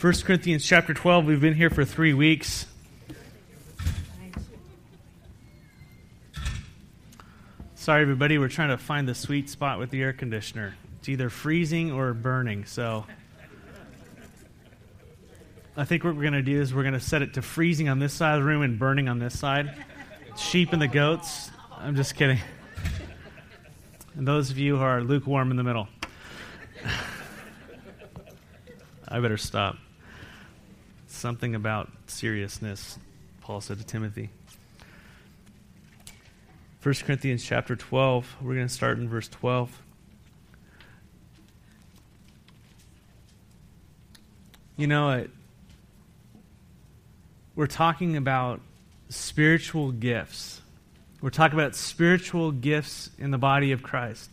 1 Corinthians chapter 12. We've been here for three weeks. Sorry, everybody. We're trying to find the sweet spot with the air conditioner. It's either freezing or burning. So I think what we're going to do is we're going to set it to freezing on this side of the room and burning on this side. Sheep and the goats. I'm just kidding. And those of you who are lukewarm in the middle. I better stop something about seriousness, Paul said to Timothy. 1 Corinthians chapter 12, we're going to start in verse 12. You know, it, we're talking about spiritual gifts. We're talking about spiritual gifts in the body of Christ.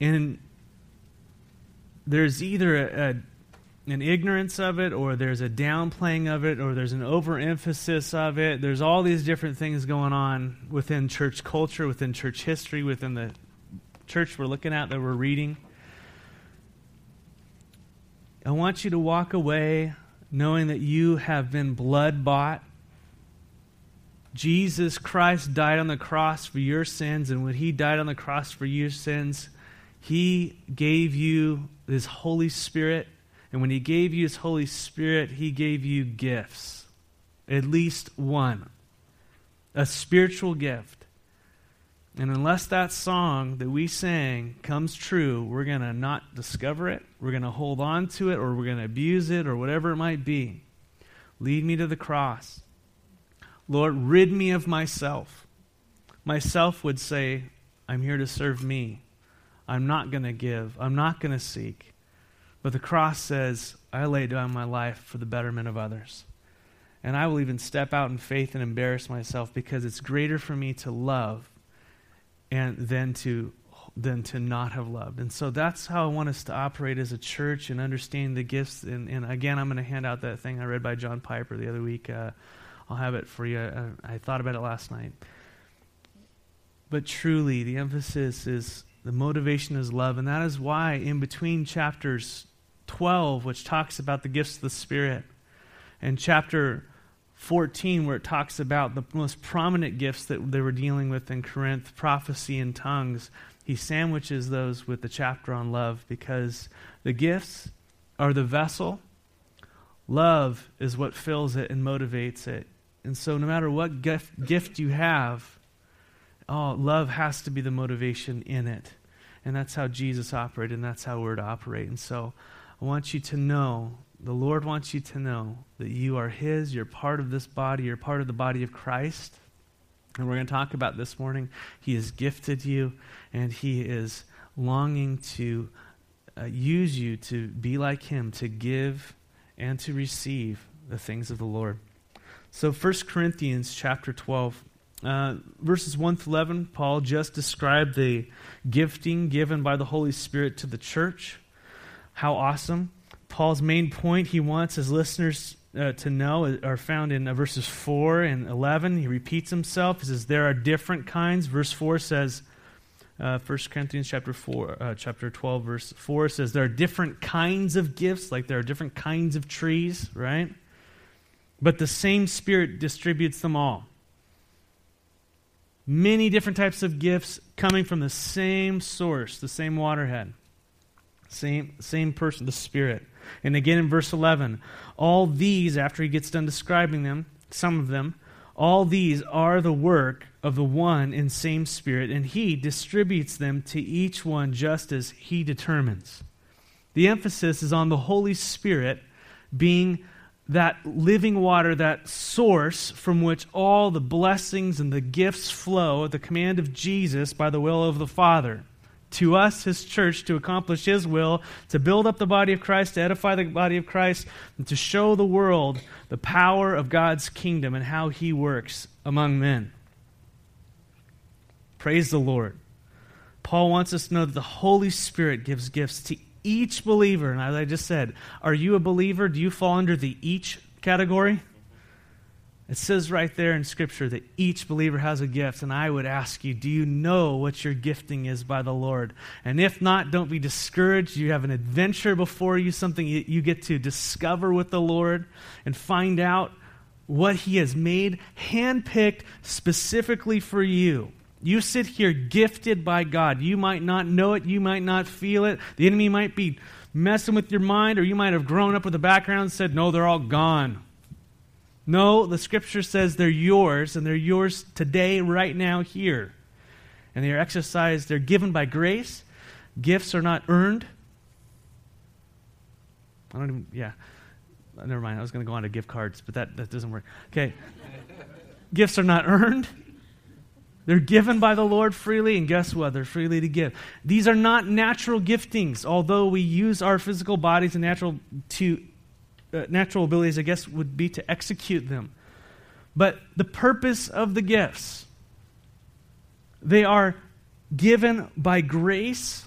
And there's either a, a an ignorance of it, or there's a downplaying of it, or there's an overemphasis of it. There's all these different things going on within church culture, within church history, within the church we're looking at that we're reading. I want you to walk away knowing that you have been blood bought. Jesus Christ died on the cross for your sins, and when He died on the cross for your sins, He gave you His Holy Spirit and when He gave you His Holy Spirit, He gave you gifts. At least one. A spiritual gift. And unless that song that we sang comes true, we're going to not discover it, we're going to hold on to it, or we're going to abuse it, or whatever it might be. Lead me to the cross. Lord, rid me of myself. Myself would say, I'm here to serve me. I'm not going to give. I'm not going to seek. But the cross says, I lay down my life for the betterment of others. And I will even step out in faith and embarrass myself because it's greater for me to love and than to than to not have loved. And so that's how I want us to operate as a church and understand the gifts. And, and again, I'm going to hand out that thing I read by John Piper the other week. Uh, I'll have it for you. I, I thought about it last night. But truly, the emphasis is the motivation is love. And that is why, in between chapters 12, which talks about the gifts of the Spirit, and chapter 14, where it talks about the most prominent gifts that they were dealing with in Corinth prophecy and tongues. He sandwiches those with the chapter on love because the gifts are the vessel. Love is what fills it and motivates it. And so, no matter what gift, gift you have, oh, love has to be the motivation in it. And that's how Jesus operated, and that's how we're to operate. And so, I want you to know, the Lord wants you to know that you are His, you're part of this body, you're part of the body of Christ. And we're going to talk about this morning. He has gifted you, and He is longing to uh, use you to be like Him, to give and to receive the things of the Lord. So 1 Corinthians chapter 12, uh, verses 1 to 11, Paul just described the gifting given by the Holy Spirit to the church. How awesome. Paul's main point he wants his listeners uh, to know are found in uh, verses 4 and 11. He repeats himself. He says, There are different kinds. Verse 4 says, uh, 1 Corinthians chapter 4, uh, chapter 12, verse 4 says, There are different kinds of gifts, like there are different kinds of trees, right? But the same Spirit distributes them all. Many different types of gifts coming from the same source, the same waterhead. Same, same person, the Spirit. And again in verse 11, all these, after he gets done describing them, some of them, all these are the work of the one and same Spirit, and he distributes them to each one just as he determines. The emphasis is on the Holy Spirit being that living water, that source from which all the blessings and the gifts flow at the command of Jesus by the will of the Father to us, his church, to accomplish his will, to build up the body of Christ, to edify the body of Christ, and to show the world the power of God's kingdom and how he works among men. Praise the Lord. Paul wants us to know that the Holy Spirit gives gifts to each believer. And as I just said, are you a believer? Do you fall under the each category? It says right there in Scripture that each believer has a gift, and I would ask you, do you know what your gifting is by the Lord? And if not, don't be discouraged. You have an adventure before you, something you get to discover with the Lord and find out what He has made, handpicked specifically for you. You sit here gifted by God. You might not know it, you might not feel it. The enemy might be messing with your mind, or you might have grown up with a background and said, No, they're all gone. No, the scripture says they're yours, and they're yours today, right now, here. And they are exercised, they're given by grace. Gifts are not earned. I don't even, yeah. Uh, never mind. I was going to go on to gift cards, but that, that doesn't work. Okay. Gifts are not earned. They're given by the Lord freely, and guess what? They're freely to give. These are not natural giftings, although we use our physical bodies and natural to uh, natural abilities, I guess, would be to execute them. But the purpose of the gifts, they are given by grace,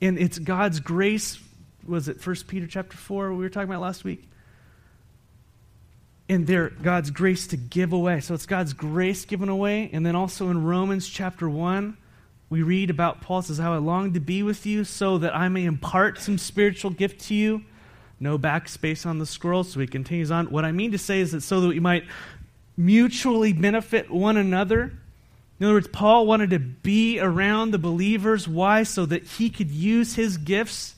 and it's God's grace. Was it First Peter chapter four we were talking about last week? And they're God's grace to give away. So it's God's grace given away. And then also in Romans chapter 1, we read about Paul says, How I long to be with you so that I may impart some spiritual gift to you no backspace on the scroll, so he continues on. What I mean to say is that so that we might mutually benefit one another. In other words, Paul wanted to be around the believers. Why? So that he could use his gifts.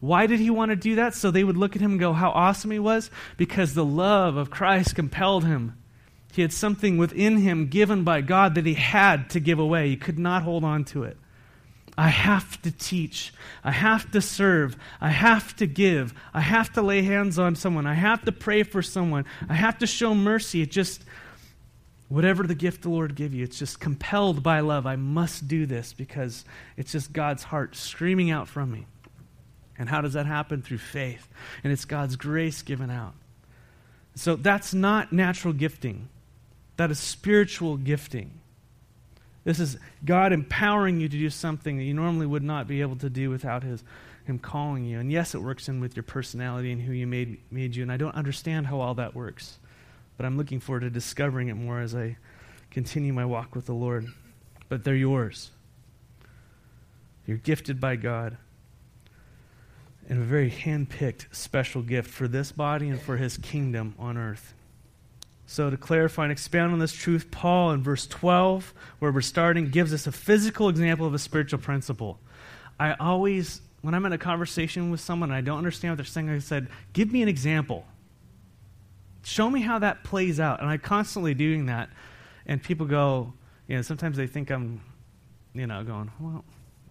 Why did he want to do that? So they would look at him and go, How awesome he was? Because the love of Christ compelled him. He had something within him given by God that he had to give away. He could not hold on to it. I have to teach. I have to serve. I have to give. I have to lay hands on someone. I have to pray for someone. I have to show mercy. It just, whatever the gift the Lord give you, it's just compelled by love. I must do this because it's just God's heart screaming out from me. And how does that happen? Through faith. And it's God's grace given out. So that's not natural gifting, that is spiritual gifting. This is God empowering you to do something that you normally would not be able to do without his, Him calling you. And yes, it works in with your personality and who you made, made you. And I don't understand how all that works. But I'm looking forward to discovering it more as I continue my walk with the Lord. But they're yours. You're gifted by God. And a very hand picked special gift for this body and for His kingdom on earth. So, to clarify and expand on this truth, Paul in verse 12, where we're starting, gives us a physical example of a spiritual principle. I always, when I'm in a conversation with someone and I don't understand what they're saying, I said, Give me an example. Show me how that plays out. And I'm constantly doing that. And people go, you know, sometimes they think I'm, you know, going, Well,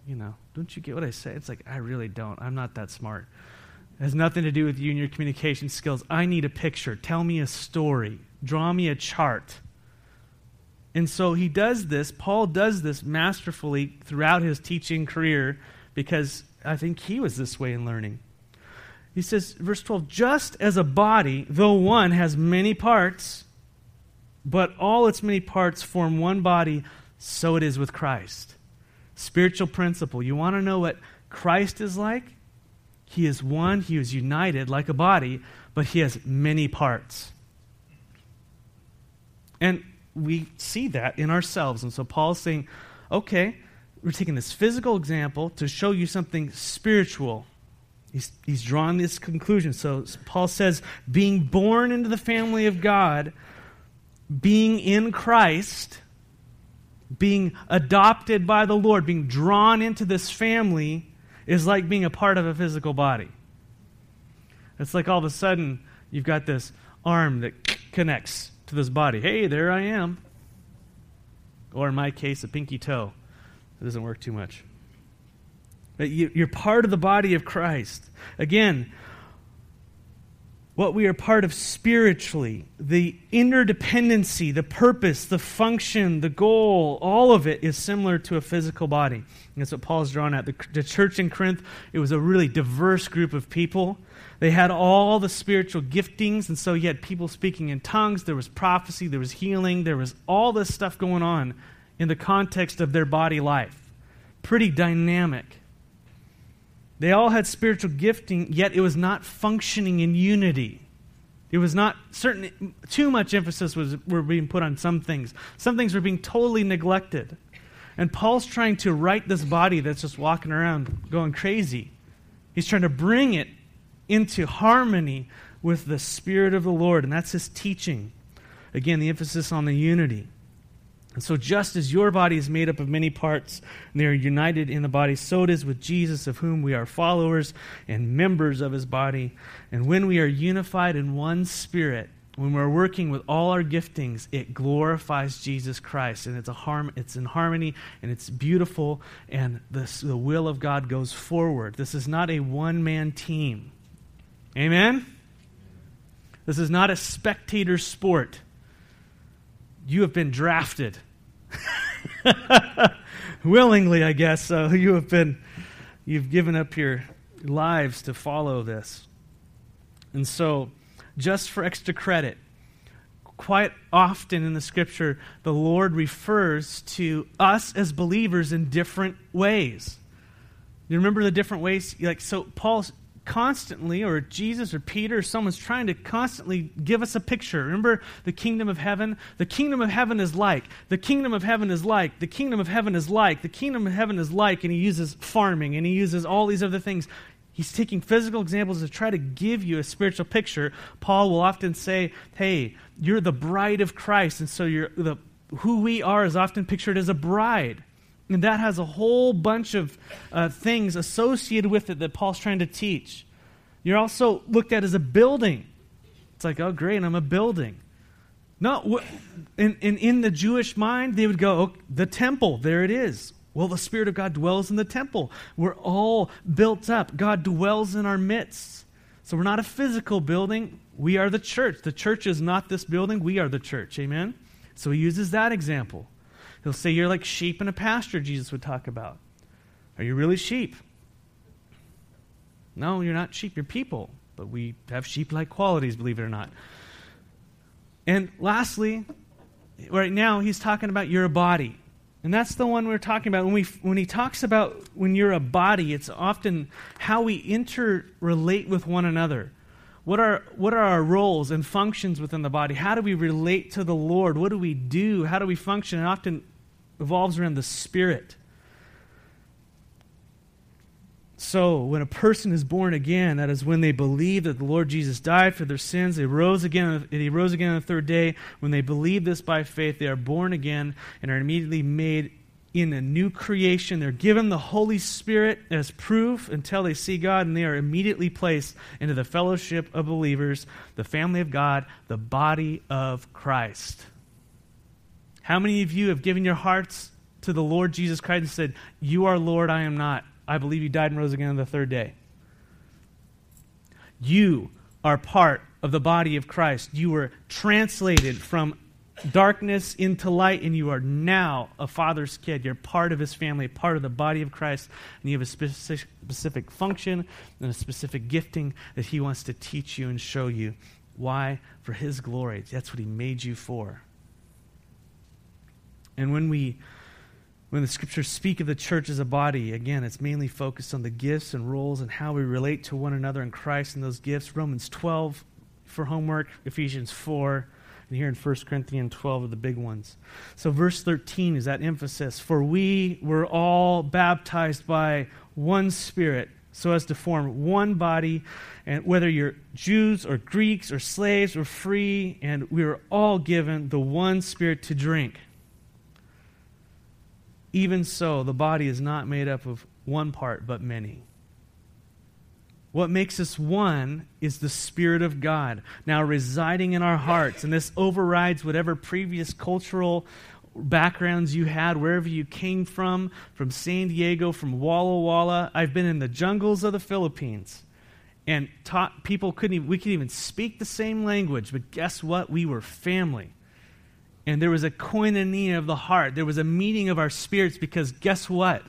you know, don't you get what I say? It's like, I really don't. I'm not that smart. It has nothing to do with you and your communication skills. I need a picture. Tell me a story. Draw me a chart. And so he does this, Paul does this masterfully throughout his teaching career because I think he was this way in learning. He says, verse 12, just as a body, though one has many parts, but all its many parts form one body, so it is with Christ. Spiritual principle. You want to know what Christ is like? He is one, he is united like a body, but he has many parts. And we see that in ourselves. And so Paul's saying, okay, we're taking this physical example to show you something spiritual. He's, he's drawn this conclusion. So Paul says, being born into the family of God, being in Christ, being adopted by the Lord, being drawn into this family, is like being a part of a physical body. It's like all of a sudden you've got this arm that connects to this body. Hey, there I am. Or in my case, a pinky toe. It doesn't work too much. But you, you're part of the body of Christ. Again, what we are part of spiritually, the interdependency, the purpose, the function, the goal, all of it is similar to a physical body. And that's what Paul's drawn at. The, the church in Corinth, it was a really diverse group of people. They had all the spiritual giftings, and so you had people speaking in tongues, there was prophecy, there was healing, there was all this stuff going on in the context of their body life. Pretty dynamic. They all had spiritual gifting, yet it was not functioning in unity. It was not certain too much emphasis was were being put on some things. Some things were being totally neglected. And Paul's trying to right this body that's just walking around going crazy. He's trying to bring it into harmony with the Spirit of the Lord, and that's his teaching. Again, the emphasis on the unity. And so, just as your body is made up of many parts, and they are united in the body, so it is with Jesus, of whom we are followers and members of his body. And when we are unified in one spirit, when we're working with all our giftings, it glorifies Jesus Christ, and it's a harm. It's in harmony, and it's beautiful, and the the will of God goes forward. This is not a one-man team. Amen. This is not a spectator sport. You have been drafted. Willingly, I guess. So you have been, you've given up your lives to follow this. And so, just for extra credit, quite often in the scripture, the Lord refers to us as believers in different ways. You remember the different ways? Like, so Paul's constantly, or Jesus or Peter someone's trying to constantly give us a picture. Remember the kingdom of heaven? The kingdom of heaven is like, the kingdom of heaven is like, the kingdom of heaven is like, the kingdom of heaven is like, and he uses farming and he uses all these other things. He's taking physical examples to try to give you a spiritual picture. Paul will often say, Hey, you're the bride of Christ, and so you're the who we are is often pictured as a bride. And that has a whole bunch of uh, things associated with it that Paul's trying to teach. You're also looked at as a building. It's like, oh, great, I'm a building. No, in, in, in the Jewish mind, they would go, oh, the temple, there it is. Well, the Spirit of God dwells in the temple. We're all built up. God dwells in our midst. So we're not a physical building. We are the church. The church is not this building. We are the church. Amen? So he uses that example. He'll say, You're like sheep in a pasture, Jesus would talk about. Are you really sheep? No, you're not sheep, you're people. But we have sheep like qualities, believe it or not. And lastly, right now, he's talking about you're a body. And that's the one we're talking about. When, we, when he talks about when you're a body, it's often how we interrelate with one another. What are, what are our roles and functions within the body? How do we relate to the Lord? What do we do? How do we function? It often revolves around the Spirit. So, when a person is born again, that is when they believe that the Lord Jesus died for their sins, they rose again, and he rose again on the third day. When they believe this by faith, they are born again and are immediately made in a new creation. They're given the Holy Spirit as proof until they see God, and they are immediately placed into the fellowship of believers, the family of God, the body of Christ. How many of you have given your hearts to the Lord Jesus Christ and said, You are Lord, I am not? I believe you died and rose again on the third day. You are part of the body of Christ. You were translated from darkness into light, and you are now a father's kid. You're part of his family, part of the body of Christ, and you have a specific, specific function and a specific gifting that he wants to teach you and show you. Why? For his glory. That's what he made you for. And when we when the scriptures speak of the church as a body, again, it's mainly focused on the gifts and roles and how we relate to one another in Christ and those gifts. Romans 12 for homework, Ephesians 4, and here in 1 Corinthians 12 are the big ones. So, verse 13 is that emphasis. For we were all baptized by one Spirit, so as to form one body, and whether you're Jews or Greeks or slaves or free, and we were all given the one Spirit to drink. Even so, the body is not made up of one part, but many. What makes us one is the Spirit of God now residing in our hearts. And this overrides whatever previous cultural backgrounds you had, wherever you came from, from San Diego, from Walla Walla. I've been in the jungles of the Philippines. And taught, people couldn't even, we could even speak the same language, but guess what? We were family. And there was a koinonia of the heart. There was a meeting of our spirits because guess what?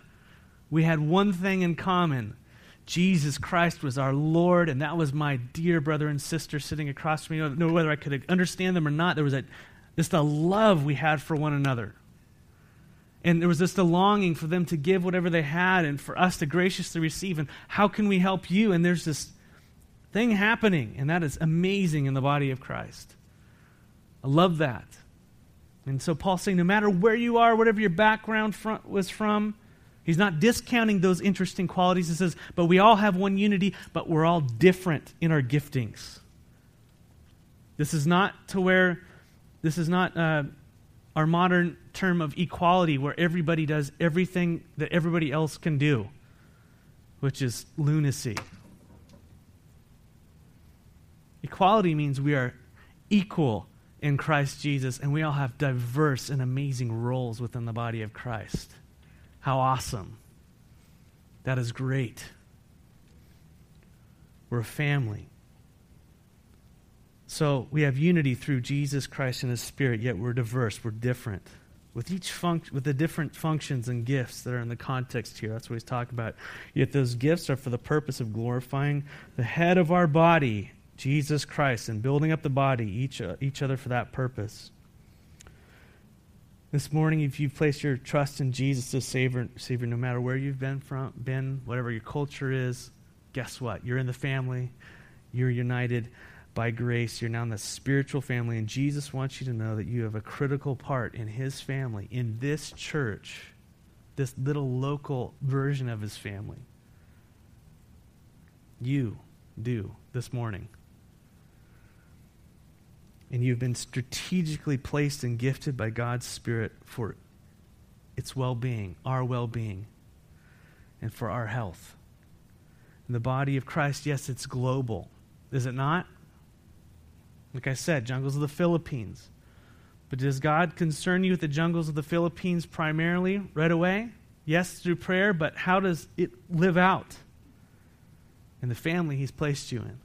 We had one thing in common Jesus Christ was our Lord, and that was my dear brother and sister sitting across from me. Know whether I could understand them or not. There was a, just a love we had for one another. And there was just a longing for them to give whatever they had and for us to graciously receive. And how can we help you? And there's this thing happening, and that is amazing in the body of Christ. I love that. And so Paul's saying no matter where you are, whatever your background was from, he's not discounting those interesting qualities. He says, but we all have one unity, but we're all different in our giftings. This is not to where, this is not uh, our modern term of equality where everybody does everything that everybody else can do, which is lunacy. Equality means we are equal in Christ Jesus, and we all have diverse and amazing roles within the body of Christ. How awesome! That is great. We're a family. So we have unity through Jesus Christ and His Spirit, yet we're diverse, we're different. With each func- with the different functions and gifts that are in the context here. That's what he's talking about. Yet those gifts are for the purpose of glorifying the head of our body, Jesus Christ and building up the body, each, uh, each other for that purpose. This morning, if you've placed your trust in Jesus as Savior, Savior no matter where you've been from, been, whatever your culture is, guess what? You're in the family. You're united by grace. You're now in the spiritual family, and Jesus wants you to know that you have a critical part in His family, in this church, this little local version of His family. You do this morning and you've been strategically placed and gifted by God's Spirit for its well being, our well being, and for our health. In the body of Christ, yes, it's global, is it not? Like I said, jungles of the Philippines. But does God concern you with the jungles of the Philippines primarily right away? Yes, through prayer, but how does it live out in the family He's placed you in?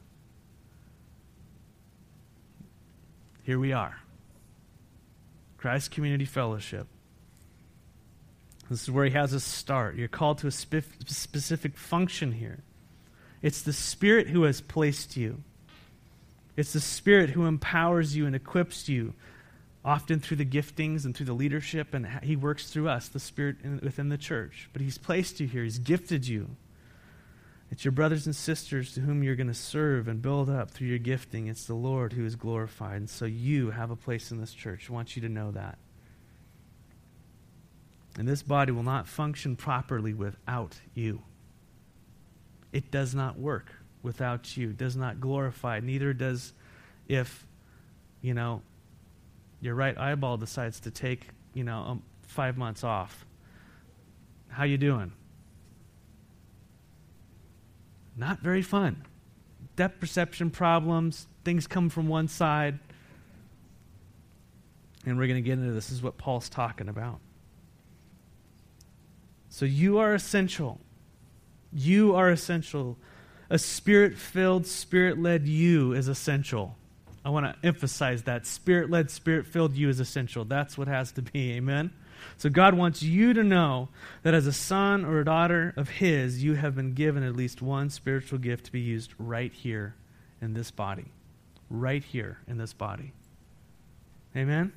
Here we are. Christ Community Fellowship. This is where he has us start. You're called to a specific function here. It's the Spirit who has placed you. It's the Spirit who empowers you and equips you, often through the giftings and through the leadership, and He works through us, the Spirit in, within the church. But He's placed you here, He's gifted you. It's your brothers and sisters to whom you're going to serve and build up through your gifting. It's the Lord who is glorified. And so you have a place in this church. I want you to know that. And this body will not function properly without you. It does not work without you, it does not glorify. Neither does if, you know, your right eyeball decides to take, you know, um, five months off. How you doing? Not very fun. Depth perception problems, things come from one side. And we're going to get into this. This is what Paul's talking about. So you are essential. You are essential. A spirit filled, spirit led you is essential. I want to emphasize that. Spirit led, spirit filled you is essential. That's what has to be. Amen? So God wants you to know that as a son or a daughter of His, you have been given at least one spiritual gift to be used right here in this body. Right here in this body. Amen?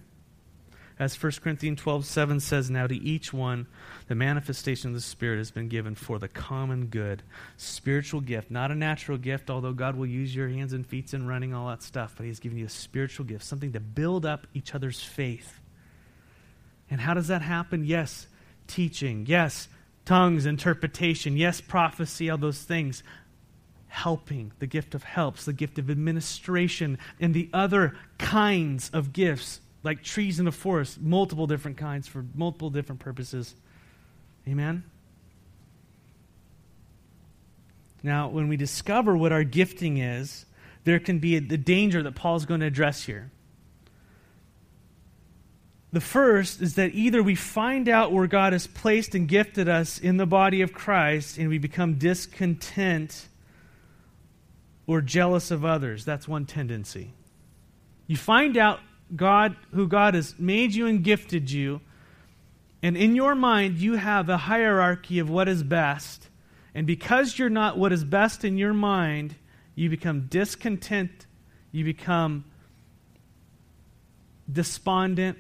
As 1 Corinthians 12 7 says, Now to each one, the manifestation of the Spirit has been given for the common good. Spiritual gift, not a natural gift, although God will use your hands and feet and running, all that stuff, but He's given you a spiritual gift, something to build up each other's faith and how does that happen? Yes, teaching. Yes, tongues, interpretation. Yes, prophecy, all those things. Helping, the gift of helps, the gift of administration, and the other kinds of gifts, like trees in the forest, multiple different kinds for multiple different purposes. Amen? Now, when we discover what our gifting is, there can be the danger that Paul's going to address here. The first is that either we find out where God has placed and gifted us in the body of Christ and we become discontent or jealous of others. That's one tendency. You find out God who God has made you and gifted you, and in your mind you have a hierarchy of what is best. And because you're not what is best in your mind, you become discontent, you become despondent,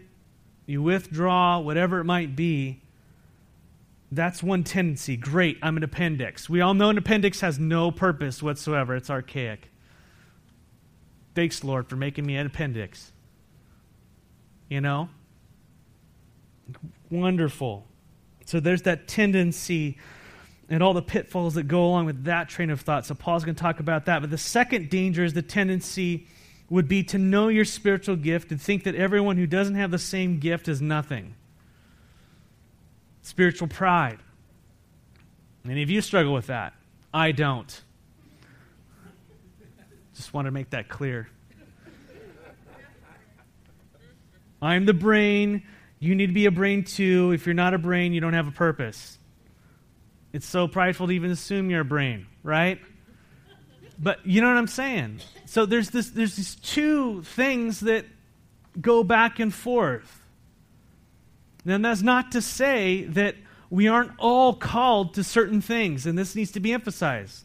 you withdraw, whatever it might be, that's one tendency. Great, I'm an appendix. We all know an appendix has no purpose whatsoever, it's archaic. Thanks, Lord, for making me an appendix. You know? Wonderful. So there's that tendency and all the pitfalls that go along with that train of thought. So Paul's going to talk about that. But the second danger is the tendency would be to know your spiritual gift and think that everyone who doesn't have the same gift is nothing. Spiritual pride. Any of you struggle with that? I don't. Just want to make that clear. I'm the brain. You need to be a brain too. If you're not a brain, you don't have a purpose. It's so prideful to even assume you're a brain, right? But you know what I'm saying? So there's this there's these two things that go back and forth. And that's not to say that we aren't all called to certain things, and this needs to be emphasized.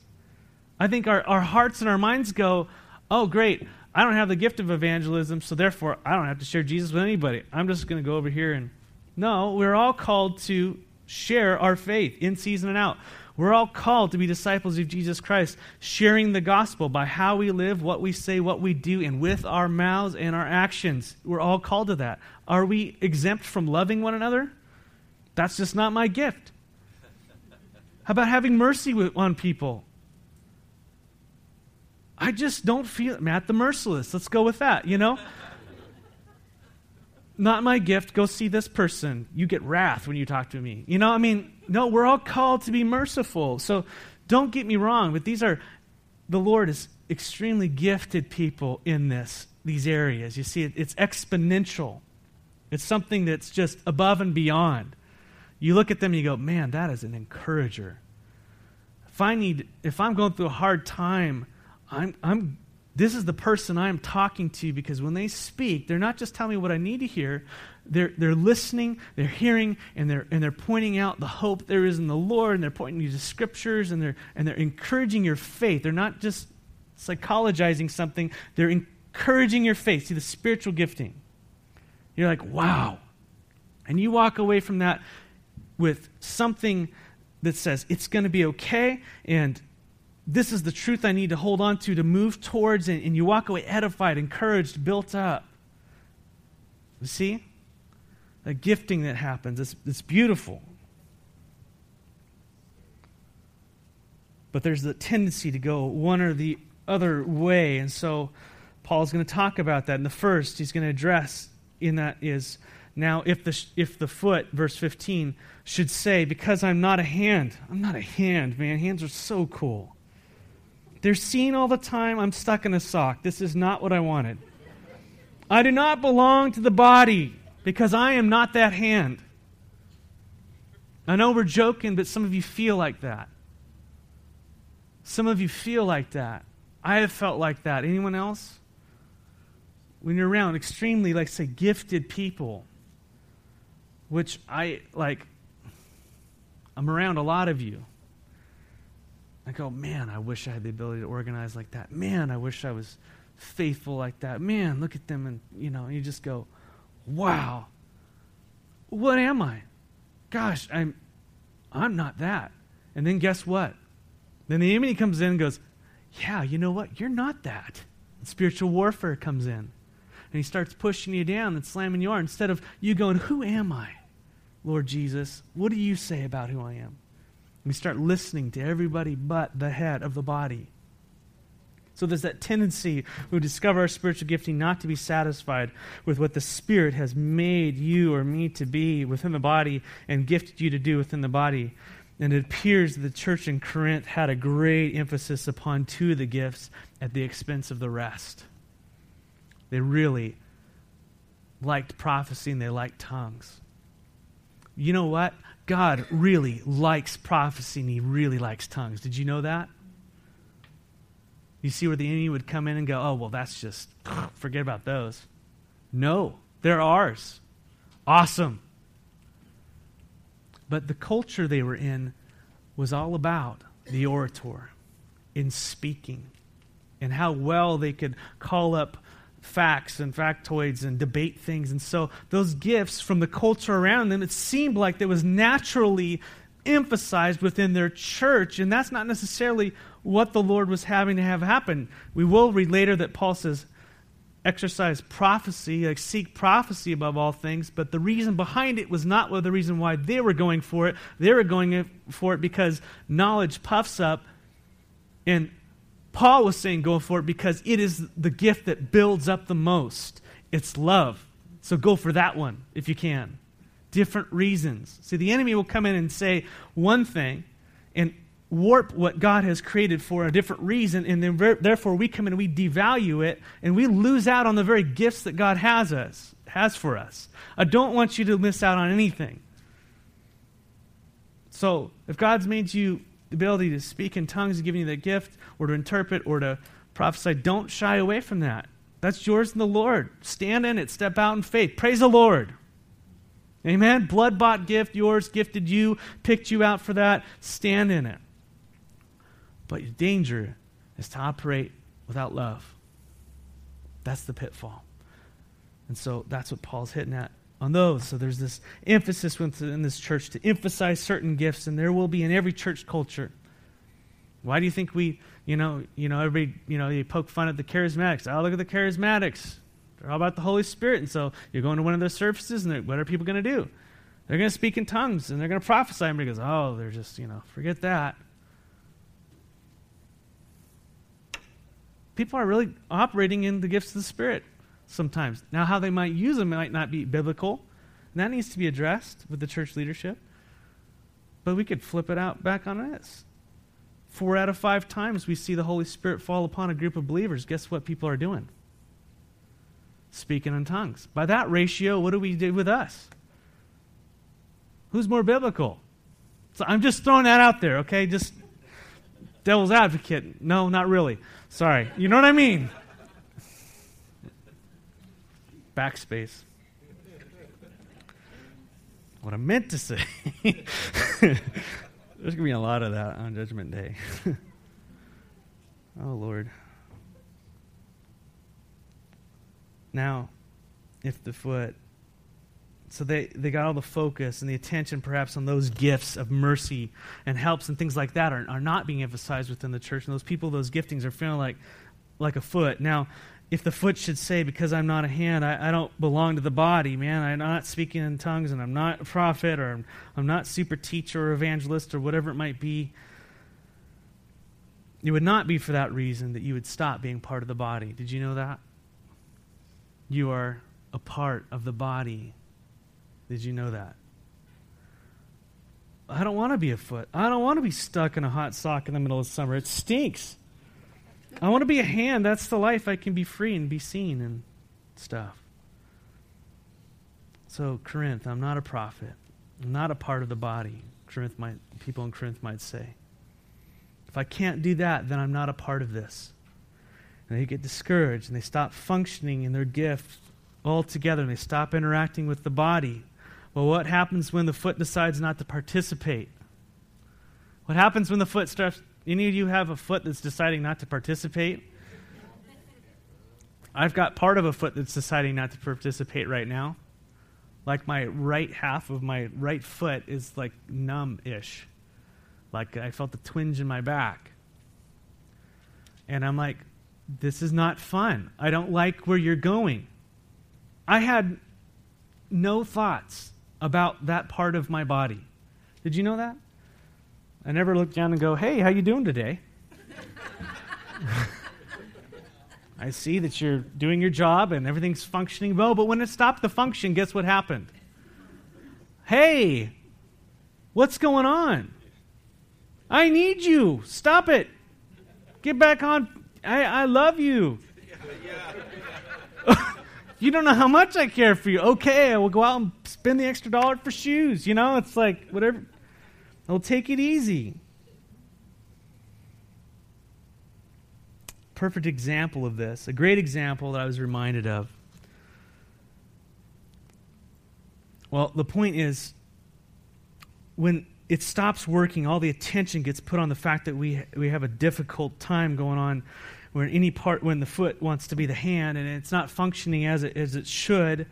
I think our, our hearts and our minds go, oh, great, I don't have the gift of evangelism, so therefore I don't have to share Jesus with anybody. I'm just going to go over here and. No, we're all called to share our faith in season and out. We're all called to be disciples of Jesus Christ, sharing the gospel by how we live, what we say, what we do, and with our mouths and our actions. We're all called to that. Are we exempt from loving one another? That's just not my gift. How about having mercy on people? I just don't feel Matt the merciless. Let's go with that, you know? Not my gift. Go see this person. You get wrath when you talk to me. You know, I mean, no, we're all called to be merciful. So don't get me wrong, but these are, the Lord is extremely gifted people in this, these areas. You see, it's exponential. It's something that's just above and beyond. You look at them and you go, man, that is an encourager. If I need, if I'm going through a hard time, I'm, I'm this is the person I am talking to because when they speak, they're not just telling me what I need to hear. They're, they're listening, they're hearing, and they're, and they're pointing out the hope there is in the Lord, and they're pointing you to scriptures, and they're, and they're encouraging your faith. They're not just psychologizing something, they're encouraging your faith. See, the spiritual gifting. You're like, wow. And you walk away from that with something that says, it's going to be okay, and this is the truth I need to hold on to to move towards, and, and you walk away edified, encouraged, built up. You see? The gifting that happens. It's, it's beautiful. But there's the tendency to go one or the other way. And so Paul's going to talk about that. And the first he's going to address in that is now, if the, if the foot, verse 15, should say, Because I'm not a hand, I'm not a hand, man. Hands are so cool. They're seen all the time. I'm stuck in a sock. This is not what I wanted. I do not belong to the body because I am not that hand. I know we're joking, but some of you feel like that. Some of you feel like that. I have felt like that. Anyone else? When you're around extremely, like, say, gifted people, which I, like, I'm around a lot of you. I go, man, I wish I had the ability to organize like that. Man, I wish I was faithful like that. Man, look at them. And, you know, you just go, wow, what am I? Gosh, I'm, I'm not that. And then guess what? Then the enemy comes in and goes, yeah, you know what? You're not that. And spiritual warfare comes in. And he starts pushing you down and slamming you on instead of you going, who am I? Lord Jesus, what do you say about who I am? We start listening to everybody but the head of the body. So there's that tendency we discover our spiritual gifting not to be satisfied with what the Spirit has made you or me to be within the body and gifted you to do within the body. And it appears the church in Corinth had a great emphasis upon two of the gifts at the expense of the rest. They really liked prophecy and they liked tongues. You know what? God really likes prophecy and he really likes tongues. Did you know that? You see where the enemy would come in and go, oh, well, that's just, forget about those. No, they're ours. Awesome. But the culture they were in was all about the orator in speaking and how well they could call up facts and factoids and debate things. And so those gifts from the culture around them, it seemed like that was naturally emphasized within their church. And that's not necessarily what the Lord was having to have happen. We will read later that Paul says, exercise prophecy, like seek prophecy above all things, but the reason behind it was not the reason why they were going for it. They were going for it because knowledge puffs up, and Paul was saying go for it because it is the gift that builds up the most. It's love. So go for that one if you can. Different reasons. See, the enemy will come in and say one thing, and warp what God has created for a different reason, and then ver- therefore we come in and we devalue it, and we lose out on the very gifts that God has us has for us. I don't want you to miss out on anything. So, if God's made you the ability to speak in tongues, giving you that gift, or to interpret, or to prophesy, don't shy away from that. That's yours in the Lord. Stand in it. Step out in faith. Praise the Lord. Amen. Blood bought gift, yours, gifted you, picked you out for that. Stand in it. But your danger is to operate without love. That's the pitfall. And so that's what Paul's hitting at on those. So there's this emphasis within this church to emphasize certain gifts, and there will be in every church culture. Why do you think we, you know, you know, everybody, you know, you poke fun at the charismatics? Oh, look at the charismatics. They're all about the Holy Spirit. And so you're going to one of their services, and what are people going to do? They're going to speak in tongues, and they're going to prophesy. And everybody goes, oh, they're just, you know, forget that. people are really operating in the gifts of the Spirit sometimes. Now, how they might use them might not be biblical. And that needs to be addressed with the church leadership. But we could flip it out back on this. Four out of five times we see the Holy Spirit fall upon a group of believers. Guess what people are doing? Speaking in tongues. By that ratio, what do we do with us? Who's more biblical? So I'm just throwing that out there, okay? Just devil's advocate. No, not really. Sorry. You know what I mean? Backspace. What I meant to say. There's going to be a lot of that on Judgment Day. oh, Lord. Now, if the foot so they, they got all the focus and the attention perhaps on those gifts of mercy and helps and things like that are, are not being emphasized within the church. And those people, those giftings are feeling like, like a foot. Now, if the foot should say, because I'm not a hand, I, I don't belong to the body, man, I'm not speaking in tongues and I'm not a prophet or I'm, I'm not super teacher or evangelist or whatever it might be, it would not be for that reason that you would stop being part of the body. Did you know that? You are a part of the body did you know that? I don't want to be a foot. I don't want to be stuck in a hot sock in the middle of summer. It stinks. I want to be a hand. That's the life. I can be free and be seen and stuff. So, Corinth, I'm not a prophet. I'm not a part of the body. Corinth might, people in Corinth might say. If I can't do that, then I'm not a part of this. And they get discouraged and they stop functioning in their gift altogether and they stop interacting with the body. Well, what happens when the foot decides not to participate? What happens when the foot starts? Any of you have a foot that's deciding not to participate? I've got part of a foot that's deciding not to participate right now. Like my right half of my right foot is like numb ish. Like I felt a twinge in my back. And I'm like, this is not fun. I don't like where you're going. I had no thoughts about that part of my body. Did you know that? I never look down and go, "Hey, how you doing today?" I see that you're doing your job and everything's functioning well, but when it stopped the function, guess what happened? Hey, what's going on? I need you. Stop it. Get back on. I, I love you. You don't know how much I care for you. Okay, I will go out and spend the extra dollar for shoes. You know, it's like whatever. I'll take it easy. Perfect example of this. A great example that I was reminded of. Well, the point is when it stops working, all the attention gets put on the fact that we, we have a difficult time going on when any part when the foot wants to be the hand and it's not functioning as it, as it should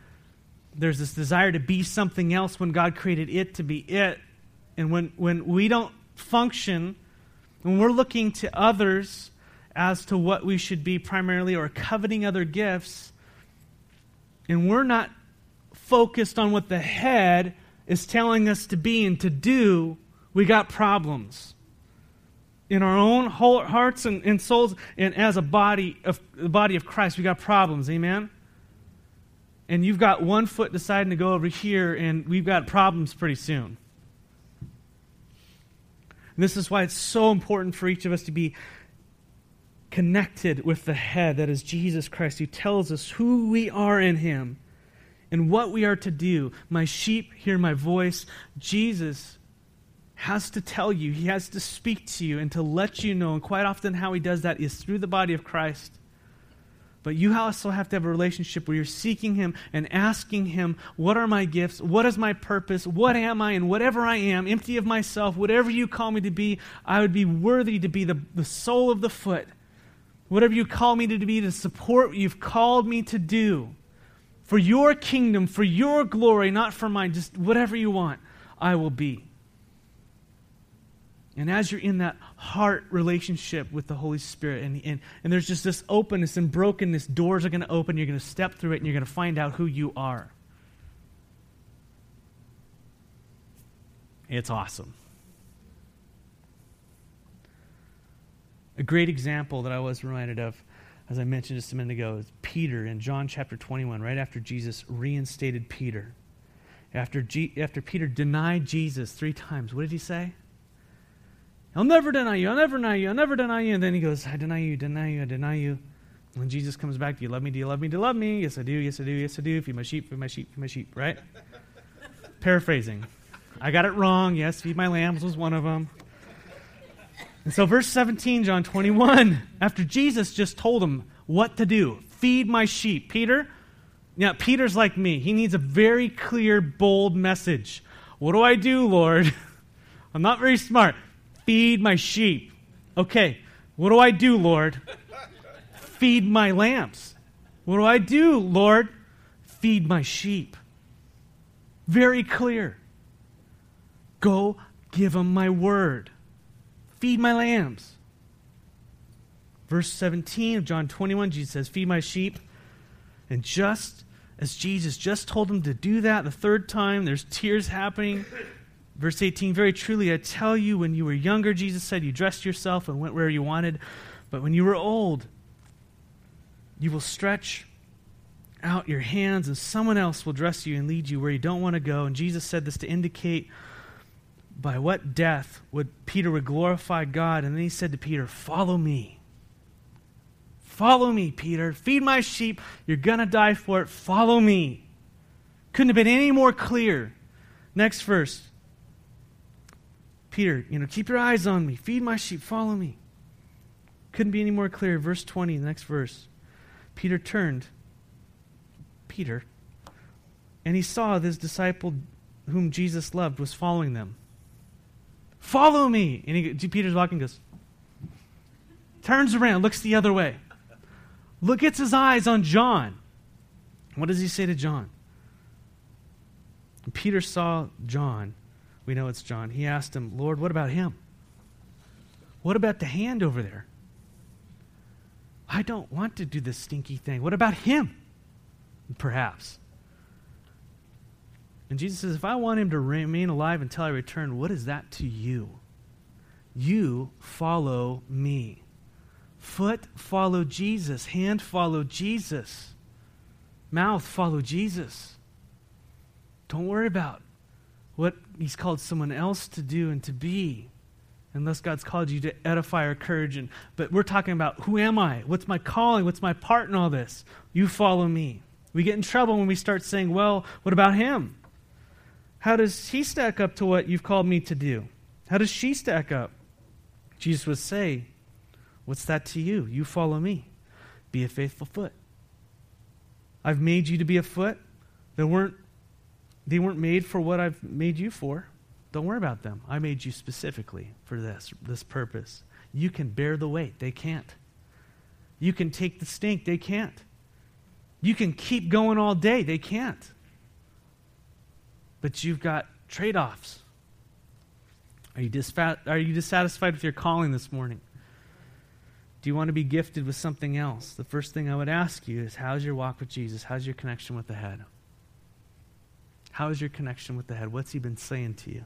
there's this desire to be something else when god created it to be it and when, when we don't function when we're looking to others as to what we should be primarily or coveting other gifts and we're not focused on what the head is telling us to be and to do, we got problems. In our own hearts and, and souls, and as a body of the body of Christ, we got problems. Amen. And you've got one foot deciding to go over here, and we've got problems pretty soon. And this is why it's so important for each of us to be connected with the head, that is Jesus Christ, who tells us who we are in Him and what we are to do. My sheep hear my voice. Jesus has to tell you, He has to speak to you and to let you know. And quite often, how He does that is through the body of Christ. But you also have to have a relationship where you're seeking Him and asking Him, What are my gifts? What is my purpose? What am I? And whatever I am, empty of myself, whatever you call me to be, I would be worthy to be the, the sole of the foot whatever you call me to be, to support what you've called me to do. For your kingdom, for your glory, not for mine, just whatever you want, I will be. And as you're in that heart relationship with the Holy Spirit, and, and, and there's just this openness and brokenness, doors are going to open, you're going to step through it, and you're going to find out who you are. It's awesome. A great example that I was reminded of, as I mentioned just a minute ago, is Peter in John chapter 21, right after Jesus reinstated Peter. After, G- after Peter denied Jesus three times, what did he say? I'll never deny you. I'll never deny you. I'll never deny you. And then he goes, I deny you, deny you, I deny you. When Jesus comes back, do you love me? Do you love me? Do you love me? Yes, I do. Yes, I do. Yes, I do. Feed my sheep, feed my sheep, feed my sheep, right? Paraphrasing. I got it wrong. Yes, feed my lambs was one of them. And so, verse 17, John 21, after Jesus just told him what to do feed my sheep. Peter, yeah, Peter's like me. He needs a very clear, bold message. What do I do, Lord? I'm not very smart. Feed my sheep. Okay, what do I do, Lord? Feed my lambs. What do I do, Lord? Feed my sheep. Very clear. Go give them my word. Feed my lambs. Verse 17 of John 21, Jesus says, Feed my sheep. And just as Jesus just told him to do that the third time, there's tears happening. Verse 18, Very truly, I tell you, when you were younger, Jesus said, you dressed yourself and went where you wanted. But when you were old, you will stretch out your hands, and someone else will dress you and lead you where you don't want to go. And Jesus said this to indicate by what death would Peter would glorify God. And then he said to Peter, Follow me. Follow me, Peter. Feed my sheep. You're going to die for it. Follow me. Couldn't have been any more clear. Next verse. Peter, you know, keep your eyes on me. Feed my sheep. Follow me. Couldn't be any more clear. Verse 20, the next verse. Peter turned. Peter. And he saw this disciple whom Jesus loved was following them. Follow me. And he, Peter's walking, goes, turns around, looks the other way. Look, gets his eyes on John. What does he say to John? Peter saw John. We know it's John. He asked him, Lord, what about him? What about the hand over there? I don't want to do this stinky thing. What about him? Perhaps. And Jesus says, if I want him to remain alive until I return, what is that to you? You follow me. Foot, follow Jesus. Hand, follow Jesus. Mouth, follow Jesus. Don't worry about what he's called someone else to do and to be unless God's called you to edify or courage. And, but we're talking about who am I? What's my calling? What's my part in all this? You follow me. We get in trouble when we start saying, well, what about him? How does he stack up to what you've called me to do? How does she stack up? Jesus would say, What's that to you? You follow me. Be a faithful foot. I've made you to be a foot. There weren't, they weren't made for what I've made you for. Don't worry about them. I made you specifically for this, this purpose. You can bear the weight. They can't. You can take the stink. They can't. You can keep going all day. They can't but you've got trade offs. Are you, disfat- are you dissatisfied with your calling this morning? Do you want to be gifted with something else? The first thing I would ask you is how's your walk with Jesus? How's your connection with the head? How is your connection with the head? What's he been saying to you?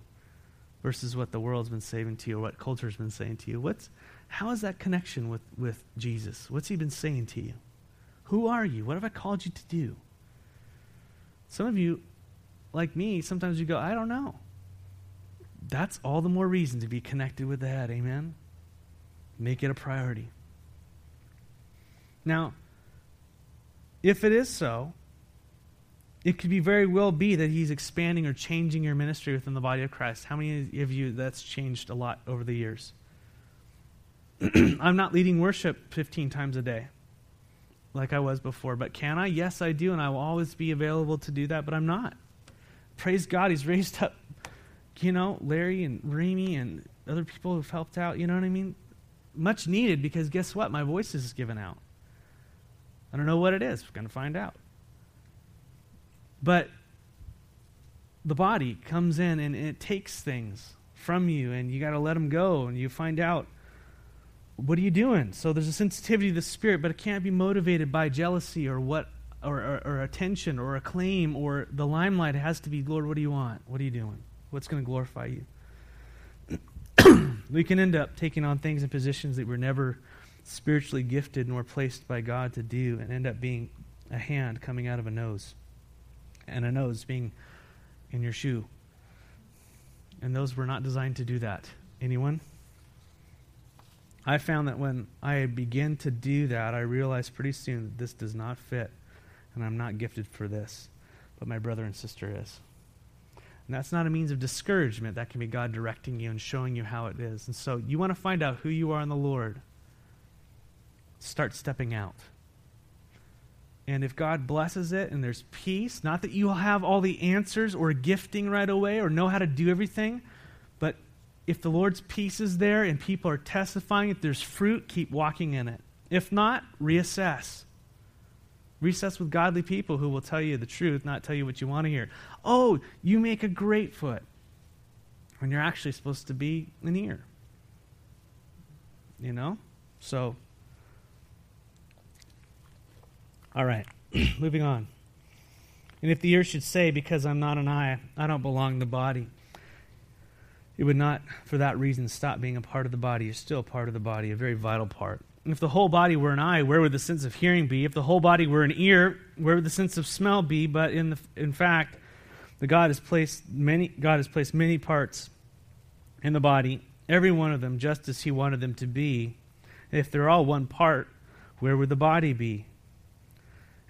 Versus what the world's been saying to you or what culture's been saying to you. What's how is that connection with, with Jesus? What's he been saying to you? Who are you? What have I called you to do? Some of you, like me, sometimes you go, I don't know. That's all the more reason to be connected with the head. Amen? Make it a priority. Now, if it is so, it could be very well be that he's expanding or changing your ministry within the body of Christ. How many of you that's changed a lot over the years? I'm not leading worship 15 times a day like I was before, but can I? Yes, I do, and I will always be available to do that, but I'm not. Praise God, he's raised up, you know, Larry and Remy and other people who've helped out, you know what I mean? Much needed because guess what? My voice is given out. I don't know what it is. We're going to find out. But the body comes in and it takes things from you, and you got to let them go, and you find out what are you doing? So there's a sensitivity to the spirit, but it can't be motivated by jealousy or what or, or, or, attention or acclaim or the limelight. It has to be, Lord, what do you want? What are you doing? What's going to glorify you? we can end up taking on things and positions that we're never spiritually gifted nor placed by God to do and end up being a hand coming out of a nose and a nose being in your shoe. And those were not designed to do that. Anyone? I found that when I begin to do that, I realize pretty soon that this does not fit and I'm not gifted for this, but my brother and sister is. And that's not a means of discouragement. That can be God directing you and showing you how it is. And so you want to find out who you are in the Lord start stepping out. And if God blesses it and there's peace, not that you'll have all the answers or gifting right away or know how to do everything, but if the Lord's peace is there and people are testifying, if there's fruit, keep walking in it. If not, reassess. Reassess with godly people who will tell you the truth, not tell you what you want to hear. Oh, you make a great foot when you're actually supposed to be an ear. You know? So All right, moving on. And if the ear should say, Because I'm not an eye, I don't belong to the body, it would not, for that reason, stop being a part of the body. You're still a part of the body, a very vital part. And if the whole body were an eye, where would the sense of hearing be? If the whole body were an ear, where would the sense of smell be? But in, the, in fact, the God has placed many God has placed many parts in the body, every one of them just as He wanted them to be. If they're all one part, where would the body be?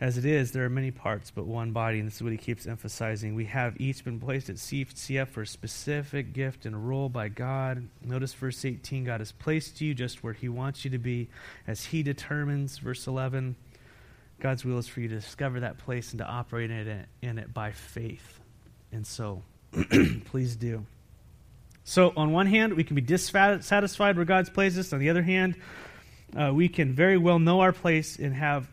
As it is, there are many parts, but one body, and this is what he keeps emphasizing. We have each been placed at CF for a specific gift and role by God. Notice verse 18 God has placed you just where he wants you to be as he determines. Verse 11 God's will is for you to discover that place and to operate in it, in it by faith. And so, please do. So, on one hand, we can be dissatisfied where God's placed us. On the other hand, uh, we can very well know our place and have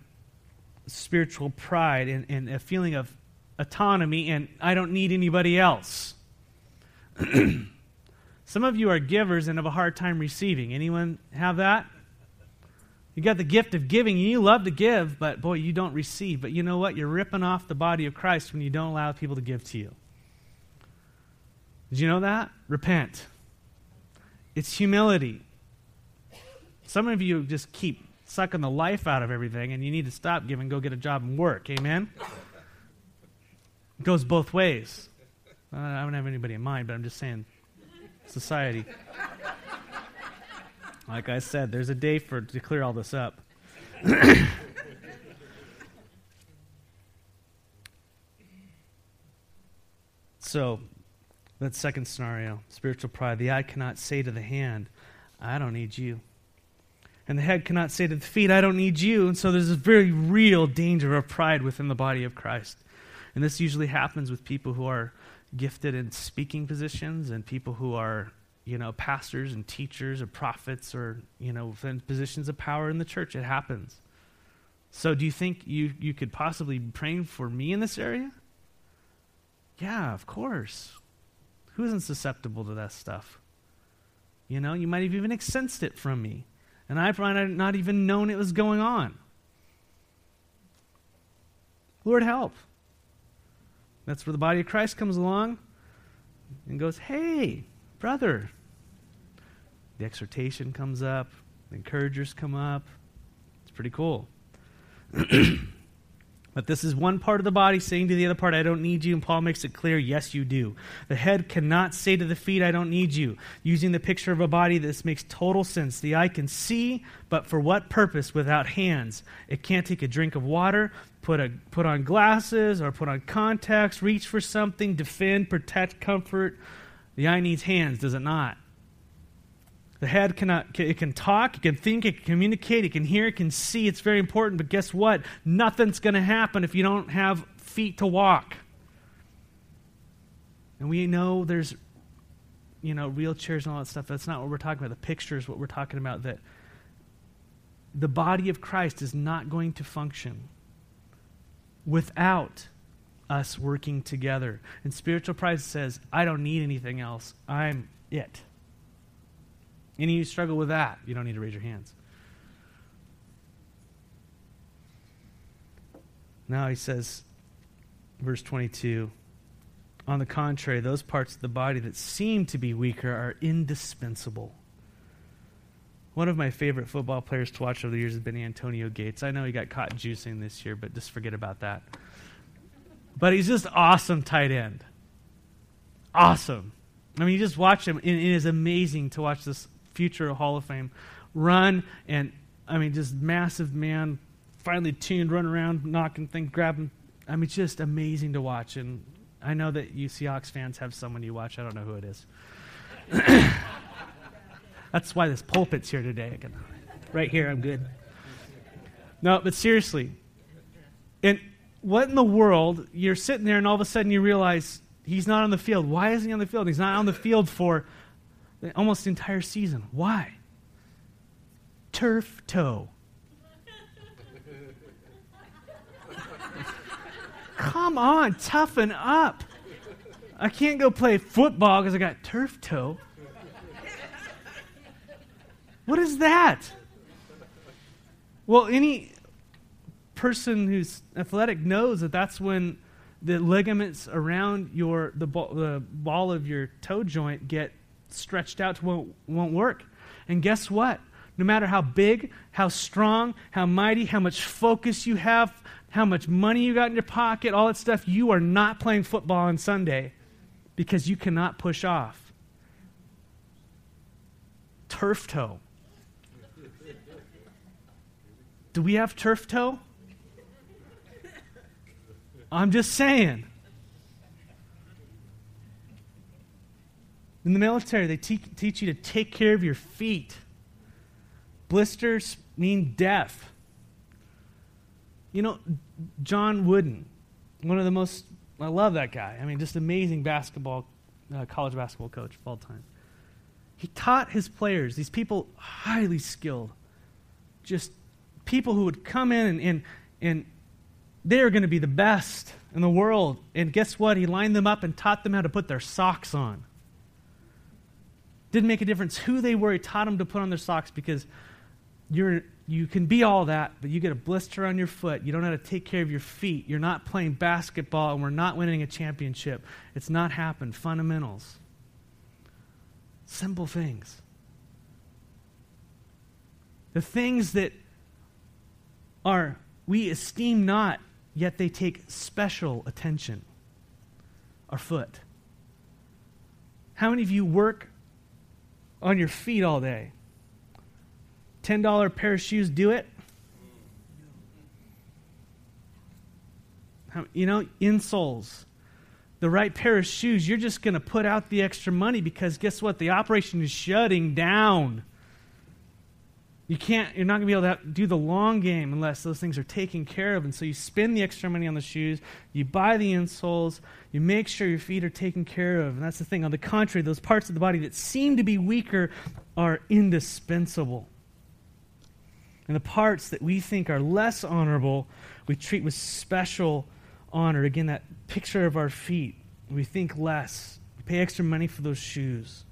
spiritual pride and, and a feeling of autonomy and I don't need anybody else. Some of you are givers and have a hard time receiving. Anyone have that? You got the gift of giving and you love to give, but boy, you don't receive. But you know what? You're ripping off the body of Christ when you don't allow people to give to you. Did you know that? Repent. It's humility. Some of you just keep sucking the life out of everything, and you need to stop giving, go get a job and work. Amen? It goes both ways. Uh, I don't have anybody in mind, but I'm just saying society. Like I said, there's a day for to clear all this up. so, that second scenario, spiritual pride. The eye cannot say to the hand, I don't need you. And the head cannot say to the feet, I don't need you. And so there's a very real danger of pride within the body of Christ. And this usually happens with people who are gifted in speaking positions and people who are, you know, pastors and teachers or prophets or, you know, in positions of power in the church. It happens. So do you think you, you could possibly be praying for me in this area? Yeah, of course. Who isn't susceptible to that stuff? You know, you might have even sensed it from me. And I might not even known it was going on. Lord, help. That's where the body of Christ comes along and goes, Hey, brother. The exhortation comes up, the encouragers come up. It's pretty cool. But this is one part of the body saying to the other part, I don't need you. And Paul makes it clear, yes, you do. The head cannot say to the feet, I don't need you. Using the picture of a body, this makes total sense. The eye can see, but for what purpose without hands? It can't take a drink of water, put, a, put on glasses, or put on contacts, reach for something, defend, protect, comfort. The eye needs hands, does it not? The head cannot, it can talk, it can think, it can communicate, it can hear, it can see. It's very important. But guess what? Nothing's going to happen if you don't have feet to walk. And we know there's, you know, wheelchairs and all that stuff. That's not what we're talking about. The picture is what we're talking about. That the body of Christ is not going to function without us working together. And spiritual pride says, I don't need anything else. I'm it. Any of you struggle with that? You don't need to raise your hands. Now he says, verse 22 On the contrary, those parts of the body that seem to be weaker are indispensable. One of my favorite football players to watch over the years has been Antonio Gates. I know he got caught juicing this year, but just forget about that. But he's just awesome tight end. Awesome. I mean, you just watch him, and it is amazing to watch this future Hall of Fame run. And I mean, just massive man, finely tuned, run around, knocking things, grabbing. I mean, just amazing to watch. And I know that you Seahawks fans have someone you watch. I don't know who it is. That's why this pulpit's here today. Can, right here, I'm good. No, but seriously. And what in the world? You're sitting there, and all of a sudden you realize he's not on the field. Why is he on the field? He's not on the field for almost the entire season. Why? Turf toe. Come on, toughen up. I can't go play football because I got turf toe. What is that? Well, any person who's athletic knows that that's when the ligaments around your the ball, the ball of your toe joint get stretched out to won't, won't work. And guess what? No matter how big, how strong, how mighty, how much focus you have, how much money you got in your pocket, all that stuff, you are not playing football on Sunday because you cannot push off. Turf toe. Do we have turf toe? I'm just saying. In the military, they te- teach you to take care of your feet. Blisters mean death. You know, John Wooden, one of the most, I love that guy. I mean, just amazing basketball, uh, college basketball coach of all time. He taught his players, these people highly skilled, just people who would come in and, and, and they're going to be the best in the world. And guess what? He lined them up and taught them how to put their socks on. Didn't make a difference who they were. He taught them to put on their socks because you're, you can be all that, but you get a blister on your foot. You don't know how to take care of your feet. You're not playing basketball, and we're not winning a championship. It's not happened. Fundamentals. Simple things. The things that are we esteem not, yet they take special attention. Our foot. How many of you work on your feet all day. $10 pair of shoes do it? You know, insoles. The right pair of shoes, you're just going to put out the extra money because guess what? The operation is shutting down. You can't, you're not going to be able to do the long game unless those things are taken care of. And so you spend the extra money on the shoes, you buy the insoles, you make sure your feet are taken care of. And that's the thing. On the contrary, those parts of the body that seem to be weaker are indispensable. And the parts that we think are less honorable, we treat with special honor. Again, that picture of our feet, we think less. We pay extra money for those shoes.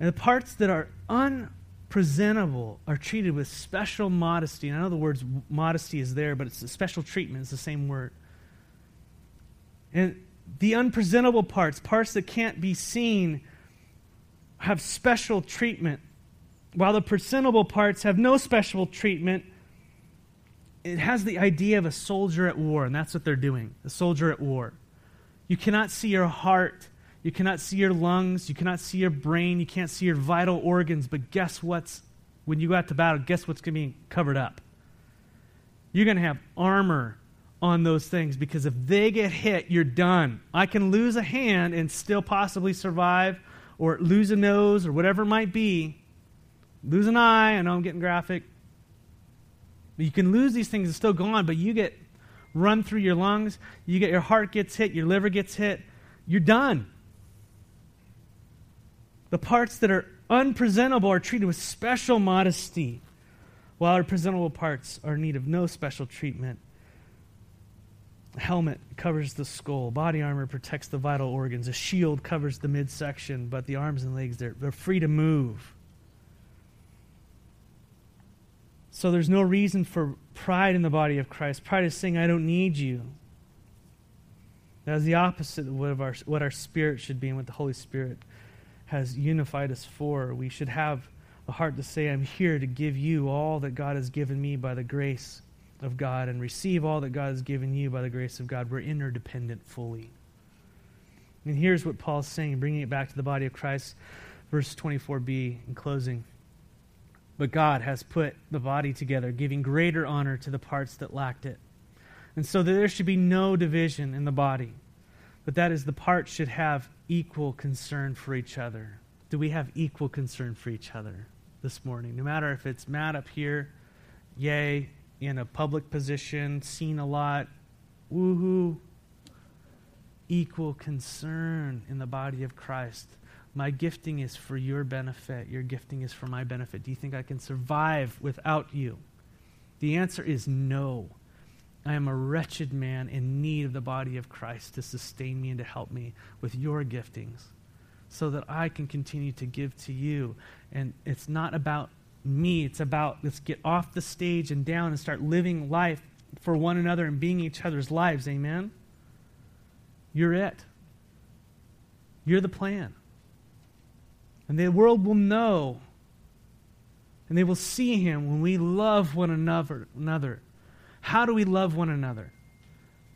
And the parts that are un presentable are treated with special modesty. And I know the word modesty is there, but it's a special treatment. It's the same word. And the unpresentable parts, parts that can't be seen, have special treatment, while the presentable parts have no special treatment. It has the idea of a soldier at war, and that's what they're doing a soldier at war. You cannot see your heart you cannot see your lungs. You cannot see your brain. You can't see your vital organs. But guess what's, when you go out to battle, guess what's going to be covered up? You're going to have armor on those things because if they get hit, you're done. I can lose a hand and still possibly survive, or lose a nose, or whatever it might be. Lose an eye. I know I'm getting graphic. But you can lose these things and still go on, but you get run through your lungs, you get your heart gets hit, your liver gets hit, you're done. The parts that are unpresentable are treated with special modesty, while our presentable parts are in need of no special treatment. A helmet covers the skull. Body armor protects the vital organs. A shield covers the midsection, but the arms and legs, they're, they're free to move. So there's no reason for pride in the body of Christ. Pride is saying, I don't need you. That is the opposite of what, our, what our spirit should be and what the Holy Spirit has unified us for. We should have a heart to say, I'm here to give you all that God has given me by the grace of God and receive all that God has given you by the grace of God. We're interdependent fully. And here's what Paul's saying, bringing it back to the body of Christ, verse 24b in closing. But God has put the body together, giving greater honor to the parts that lacked it. And so that there should be no division in the body, but that is, the part should have equal concern for each other? Do we have equal concern for each other this morning? No matter if it's Matt up here, yay, in a public position, seen a lot, woohoo. Equal concern in the body of Christ. My gifting is for your benefit. Your gifting is for my benefit. Do you think I can survive without you? The answer is no. I am a wretched man in need of the body of Christ to sustain me and to help me with your giftings so that I can continue to give to you. And it's not about me, it's about let's get off the stage and down and start living life for one another and being each other's lives. Amen? You're it. You're the plan. And the world will know and they will see him when we love one another. another how do we love one another?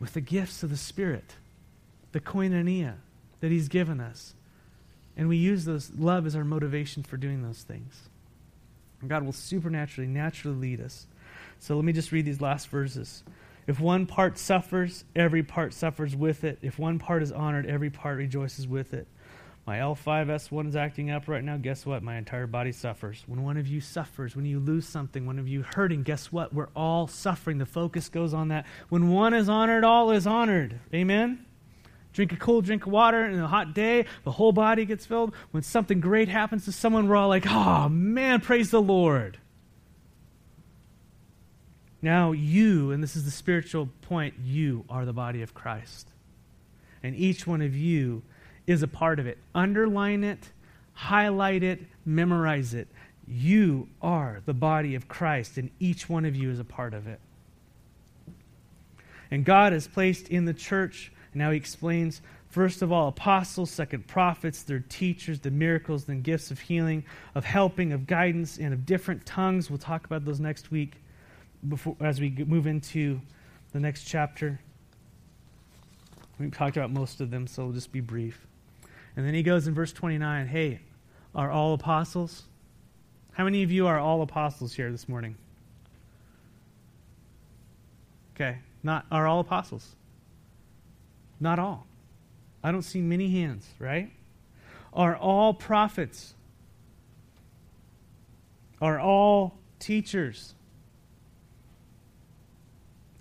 With the gifts of the Spirit, the koinonia that He's given us. And we use those love as our motivation for doing those things. And God will supernaturally, naturally lead us. So let me just read these last verses. If one part suffers, every part suffers with it. If one part is honored, every part rejoices with it. My L5S1 is acting up right now. Guess what? My entire body suffers. When one of you suffers, when you lose something, one of you hurting, guess what? We're all suffering. The focus goes on that. When one is honored, all is honored. Amen? Drink a cool drink of water in a hot day, the whole body gets filled. When something great happens to someone, we're all like, oh man, praise the Lord. Now, you, and this is the spiritual point, you are the body of Christ. And each one of you is a part of it. Underline it, highlight it, memorize it. You are the body of Christ, and each one of you is a part of it. And God has placed in the church, and now he explains, first of all, apostles, second, prophets, third, teachers, the miracles, then gifts of healing, of helping, of guidance, and of different tongues. We'll talk about those next week before, as we move into the next chapter. We've talked about most of them, so we'll just be brief. And then he goes in verse 29 Hey, are all apostles? How many of you are all apostles here this morning? Okay, not are all apostles? Not all. I don't see many hands, right? Are all prophets? Are all teachers?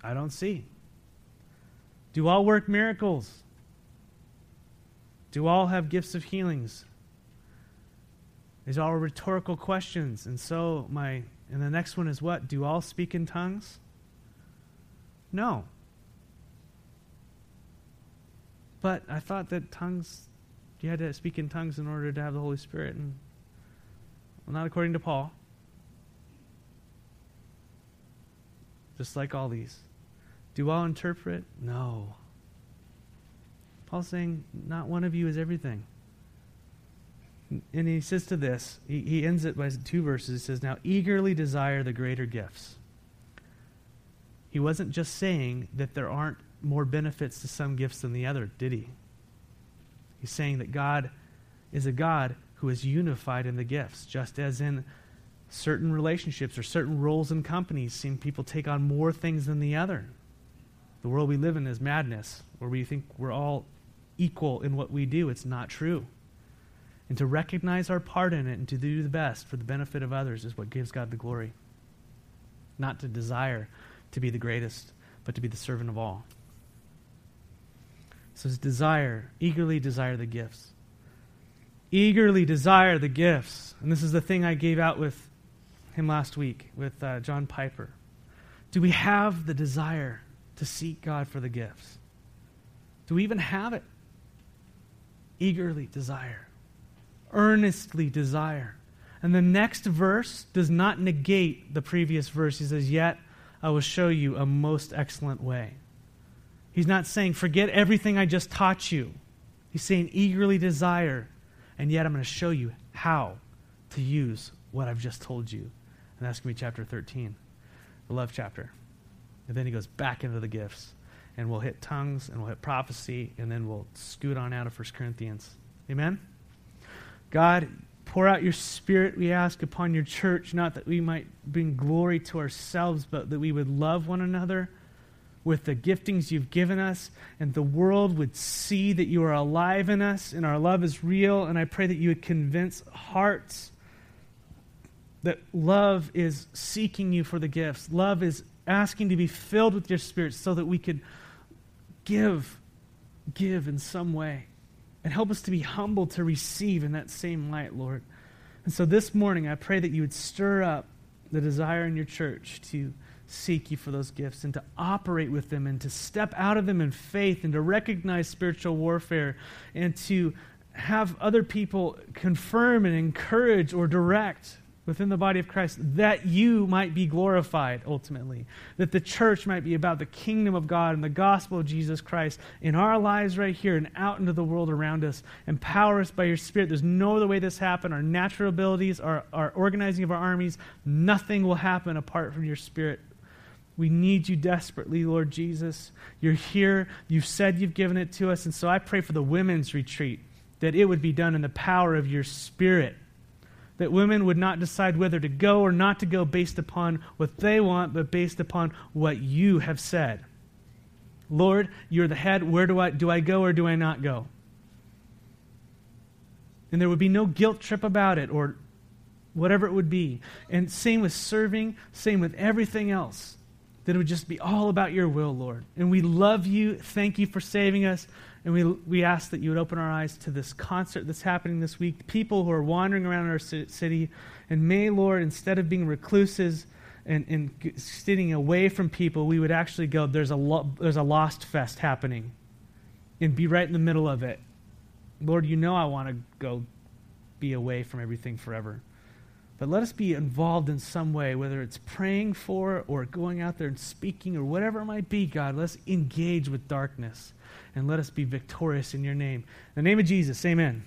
I don't see. Do all work miracles? Do all have gifts of healings? These are all rhetorical questions. And so my and the next one is what? Do all speak in tongues? No. But I thought that tongues you had to speak in tongues in order to have the Holy Spirit and well, not according to Paul. Just like all these. Do all interpret? No. Paul's saying, not one of you is everything. And he says to this, he, he ends it by two verses. He says, Now eagerly desire the greater gifts. He wasn't just saying that there aren't more benefits to some gifts than the other, did he? He's saying that God is a God who is unified in the gifts, just as in certain relationships or certain roles in companies, seeing people take on more things than the other. The world we live in is madness, where we think we're all equal in what we do. It's not true. And to recognize our part in it and to do the best for the benefit of others is what gives God the glory. Not to desire to be the greatest, but to be the servant of all. So his desire, eagerly desire the gifts. Eagerly desire the gifts. And this is the thing I gave out with him last week, with uh, John Piper. Do we have the desire to seek God for the gifts? Do we even have it? Eagerly desire, earnestly desire. And the next verse does not negate the previous verse. He says, Yet I will show you a most excellent way. He's not saying, Forget everything I just taught you. He's saying, Eagerly desire, and yet I'm going to show you how to use what I've just told you. And that's going to be chapter 13, the love chapter. And then he goes back into the gifts. And we'll hit tongues and we'll hit prophecy, and then we'll scoot on out of 1 Corinthians. Amen? God, pour out your spirit, we ask, upon your church, not that we might bring glory to ourselves, but that we would love one another with the giftings you've given us, and the world would see that you are alive in us and our love is real. And I pray that you would convince hearts that love is seeking you for the gifts. Love is asking to be filled with your spirit so that we could give, give in some way. And help us to be humble to receive in that same light, Lord. And so this morning, I pray that you would stir up the desire in your church to seek you for those gifts and to operate with them and to step out of them in faith and to recognize spiritual warfare and to have other people confirm and encourage or direct within the body of Christ that you might be glorified ultimately. That the church might be about the kingdom of God and the gospel of Jesus Christ in our lives right here and out into the world around us. Empower us by your Spirit. There's no other way this happen. Our natural abilities, our, our organizing of our armies, nothing will happen apart from your Spirit. We need you desperately, Lord Jesus. You're here. You've said you've given it to us. And so I pray for the women's retreat that it would be done in the power of your Spirit that women would not decide whether to go or not to go based upon what they want, but based upon what you have said. Lord, you're the head. Where do I do I go or do I not go? And there would be no guilt trip about it or whatever it would be. And same with serving, same with everything else. That it would just be all about your will, Lord. And we love you. Thank you for saving us. And we, we ask that you would open our eyes to this concert that's happening this week, people who are wandering around our city. And may, Lord, instead of being recluses and, and sitting away from people, we would actually go, there's a, lo- there's a lost fest happening, and be right in the middle of it. Lord, you know I want to go be away from everything forever. But let us be involved in some way, whether it's praying for or going out there and speaking or whatever it might be, God. Let's engage with darkness and let us be victorious in your name. In the name of Jesus, amen.